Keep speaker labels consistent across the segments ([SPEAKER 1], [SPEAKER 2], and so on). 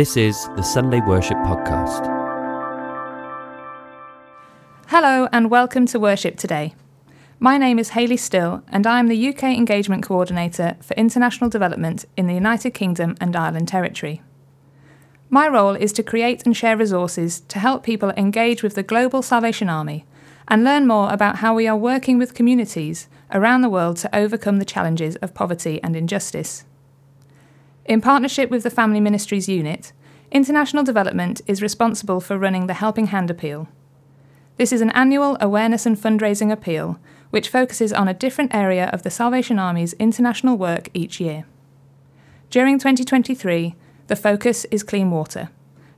[SPEAKER 1] This is the Sunday Worship Podcast.
[SPEAKER 2] Hello, and welcome to Worship Today. My name is Hayley Still, and I am the UK Engagement Coordinator for International Development in the United Kingdom and Ireland Territory. My role is to create and share resources to help people engage with the Global Salvation Army and learn more about how we are working with communities around the world to overcome the challenges of poverty and injustice. In partnership with the Family Ministries Unit, International Development is responsible for running the Helping Hand Appeal. This is an annual awareness and fundraising appeal which focuses on a different area of the Salvation Army's international work each year. During 2023, the focus is clean water,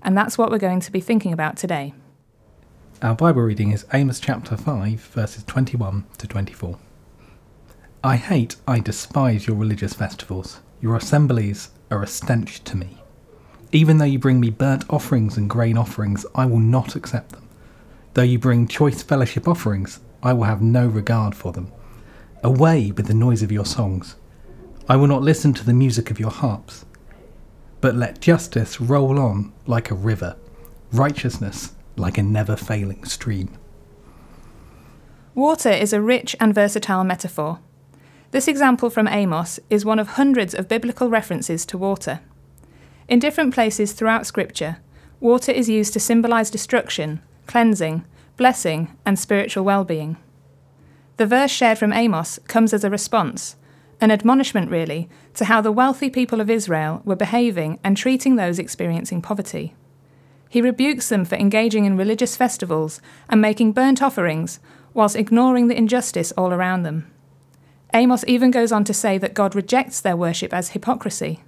[SPEAKER 2] and that's what we're going to be thinking about today.
[SPEAKER 3] Our Bible reading is Amos chapter 5, verses 21 to 24. I hate, I despise your religious festivals. Your assemblies are a stench to me. Even though you bring me burnt offerings and grain offerings, I will not accept them. Though you bring choice fellowship offerings, I will have no regard for them. Away with the noise of your songs. I will not listen to the music of your harps. But let justice roll on like a river, righteousness like a never failing stream.
[SPEAKER 2] Water is a rich and versatile metaphor. This example from Amos is one of hundreds of biblical references to water. In different places throughout Scripture, water is used to symbolize destruction, cleansing, blessing, and spiritual well being. The verse shared from Amos comes as a response, an admonishment really, to how the wealthy people of Israel were behaving and treating those experiencing poverty. He rebukes them for engaging in religious festivals and making burnt offerings whilst ignoring the injustice all around them. Amos even goes on to say that God rejects their worship as hypocrisy.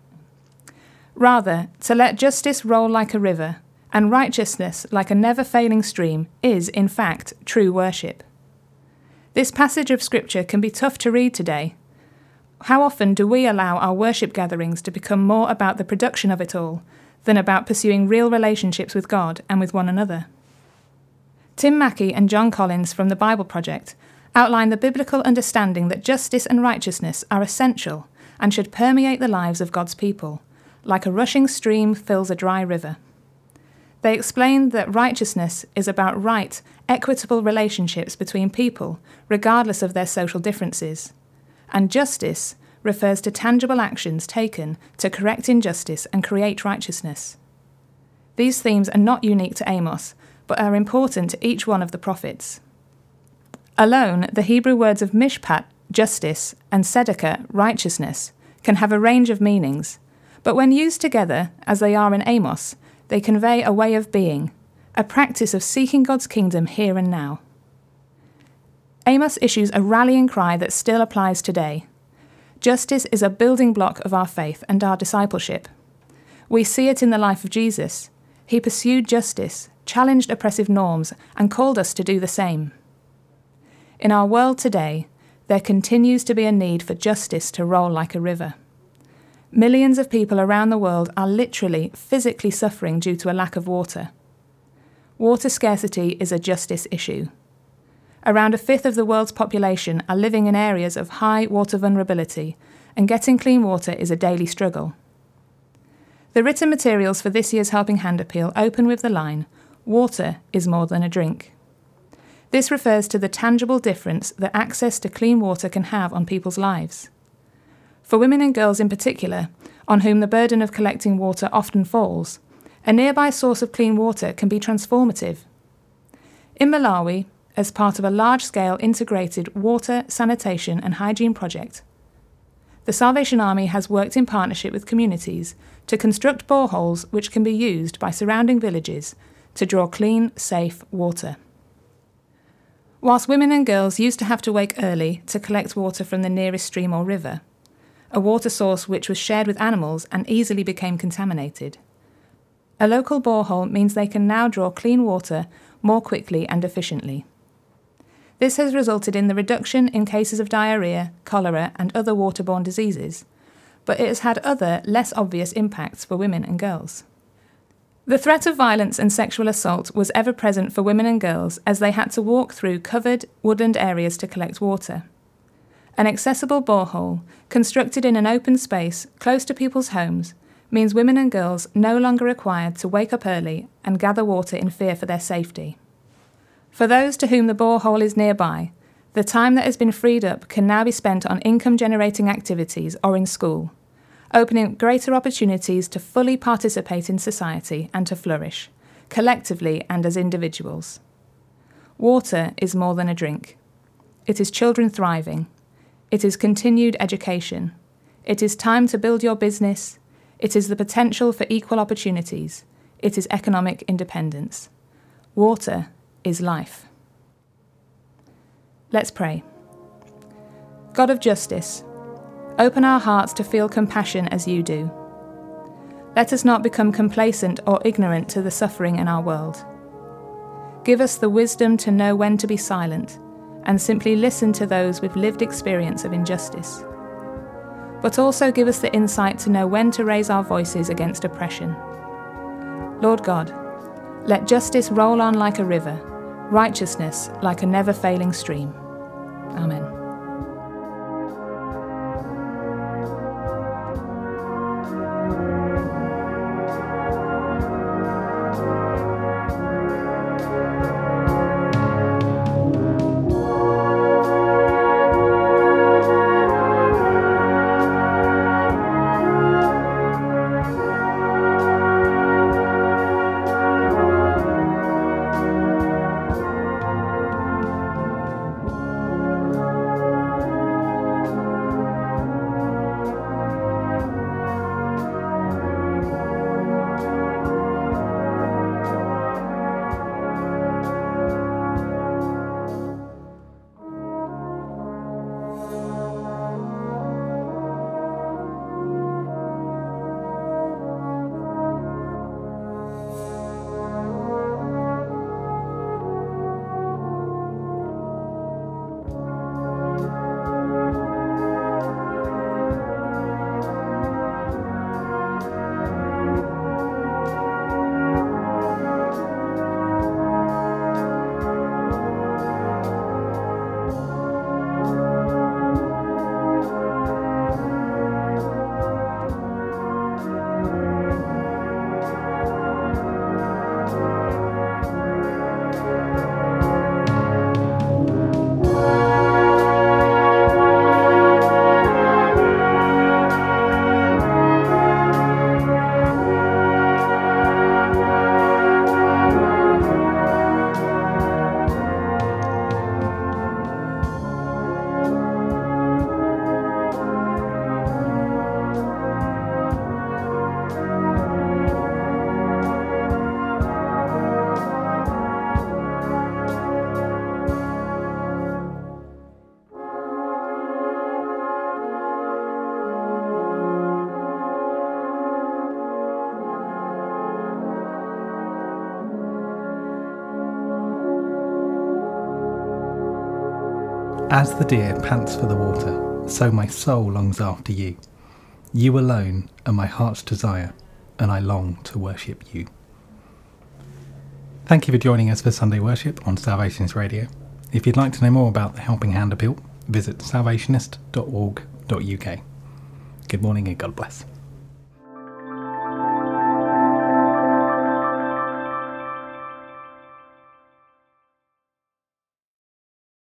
[SPEAKER 2] Rather, to let justice roll like a river and righteousness like a never failing stream is, in fact, true worship. This passage of Scripture can be tough to read today. How often do we allow our worship gatherings to become more about the production of it all than about pursuing real relationships with God and with one another? Tim Mackie and Jon Collins from the Bible Project outline the biblical understanding that justice and righteousness are essential and should permeate the lives of God's people, like a rushing stream fills a dry river. They explain that righteousness is about right, equitable relationships between people, regardless of their social differences, and justice refers to tangible actions taken to correct injustice and create righteousness. These themes are not unique to Amos, but are important to each one of the prophets. Alone, the Hebrew words of mishpat, justice, and tzedakah, righteousness, can have a range of meanings, but when used together, as they are in Amos, they convey a way of being, a practice of seeking God's kingdom here and now. Amos issues a rallying cry that still applies today. Justice is a building block of our faith and our discipleship. We see it in the life of Jesus. He pursued justice, challenged oppressive norms, and called us to do the same. In our world today, there continues to be a need for justice to roll like a river. Millions of people around the world are literally physically suffering due to a lack of water. Water scarcity is a justice issue. Around a fifth of the world's population are living in areas of high water vulnerability, and getting clean water is a daily struggle. The written materials for this year's Helping Hand Appeal open with the line Water is more than a drink. This refers to the tangible difference that access to clean water can have on people's lives. For women and girls in particular, on whom the burden of collecting water often falls, a nearby source of clean water can be transformative. In Malawi, as part of a large scale integrated water, sanitation, and hygiene project, the Salvation Army has worked in partnership with communities to construct boreholes which can be used by surrounding villages to draw clean, safe water. Whilst women and girls used to have to wake early to collect water from the nearest stream or river, a water source which was shared with animals and easily became contaminated. A local borehole means they can now draw clean water more quickly and efficiently. This has resulted in the reduction in cases of diarrhoea, cholera, and other waterborne diseases, but it has had other, less obvious impacts for women and girls. The threat of violence and sexual assault was ever present for women and girls as they had to walk through covered, woodland areas to collect water. An accessible borehole, constructed in an open space close to people's homes, means women and girls no longer required to wake up early and gather water in fear for their safety. For those to whom the borehole is nearby, the time that has been freed up can now be spent on income generating activities or in school, opening greater opportunities to fully participate in society and to flourish, collectively and as individuals. Water is more than a drink. It is children thriving. It is continued education. It is time to build your business. It is the potential for equal opportunities. It is economic independence. Water is life. Let's pray. God of justice, open our hearts to feel compassion as you do. Let us not become complacent or ignorant to the suffering in our world. Give us the wisdom to know when to be silent and simply listen to those with lived experience of injustice. But also give us the insight to know when to raise our voices against oppression. Lord God, let justice roll on like a river, righteousness like a never failing stream. Amen.
[SPEAKER 3] As the deer pants for the water, so my soul longs after you. You alone are my heart's desire, and I long to worship you. Thank you for joining us for Sunday worship on Salvationist Radio. If you'd like to know more about the Helping Hand Appeal, visit salvationist.org.uk. Good morning and God bless.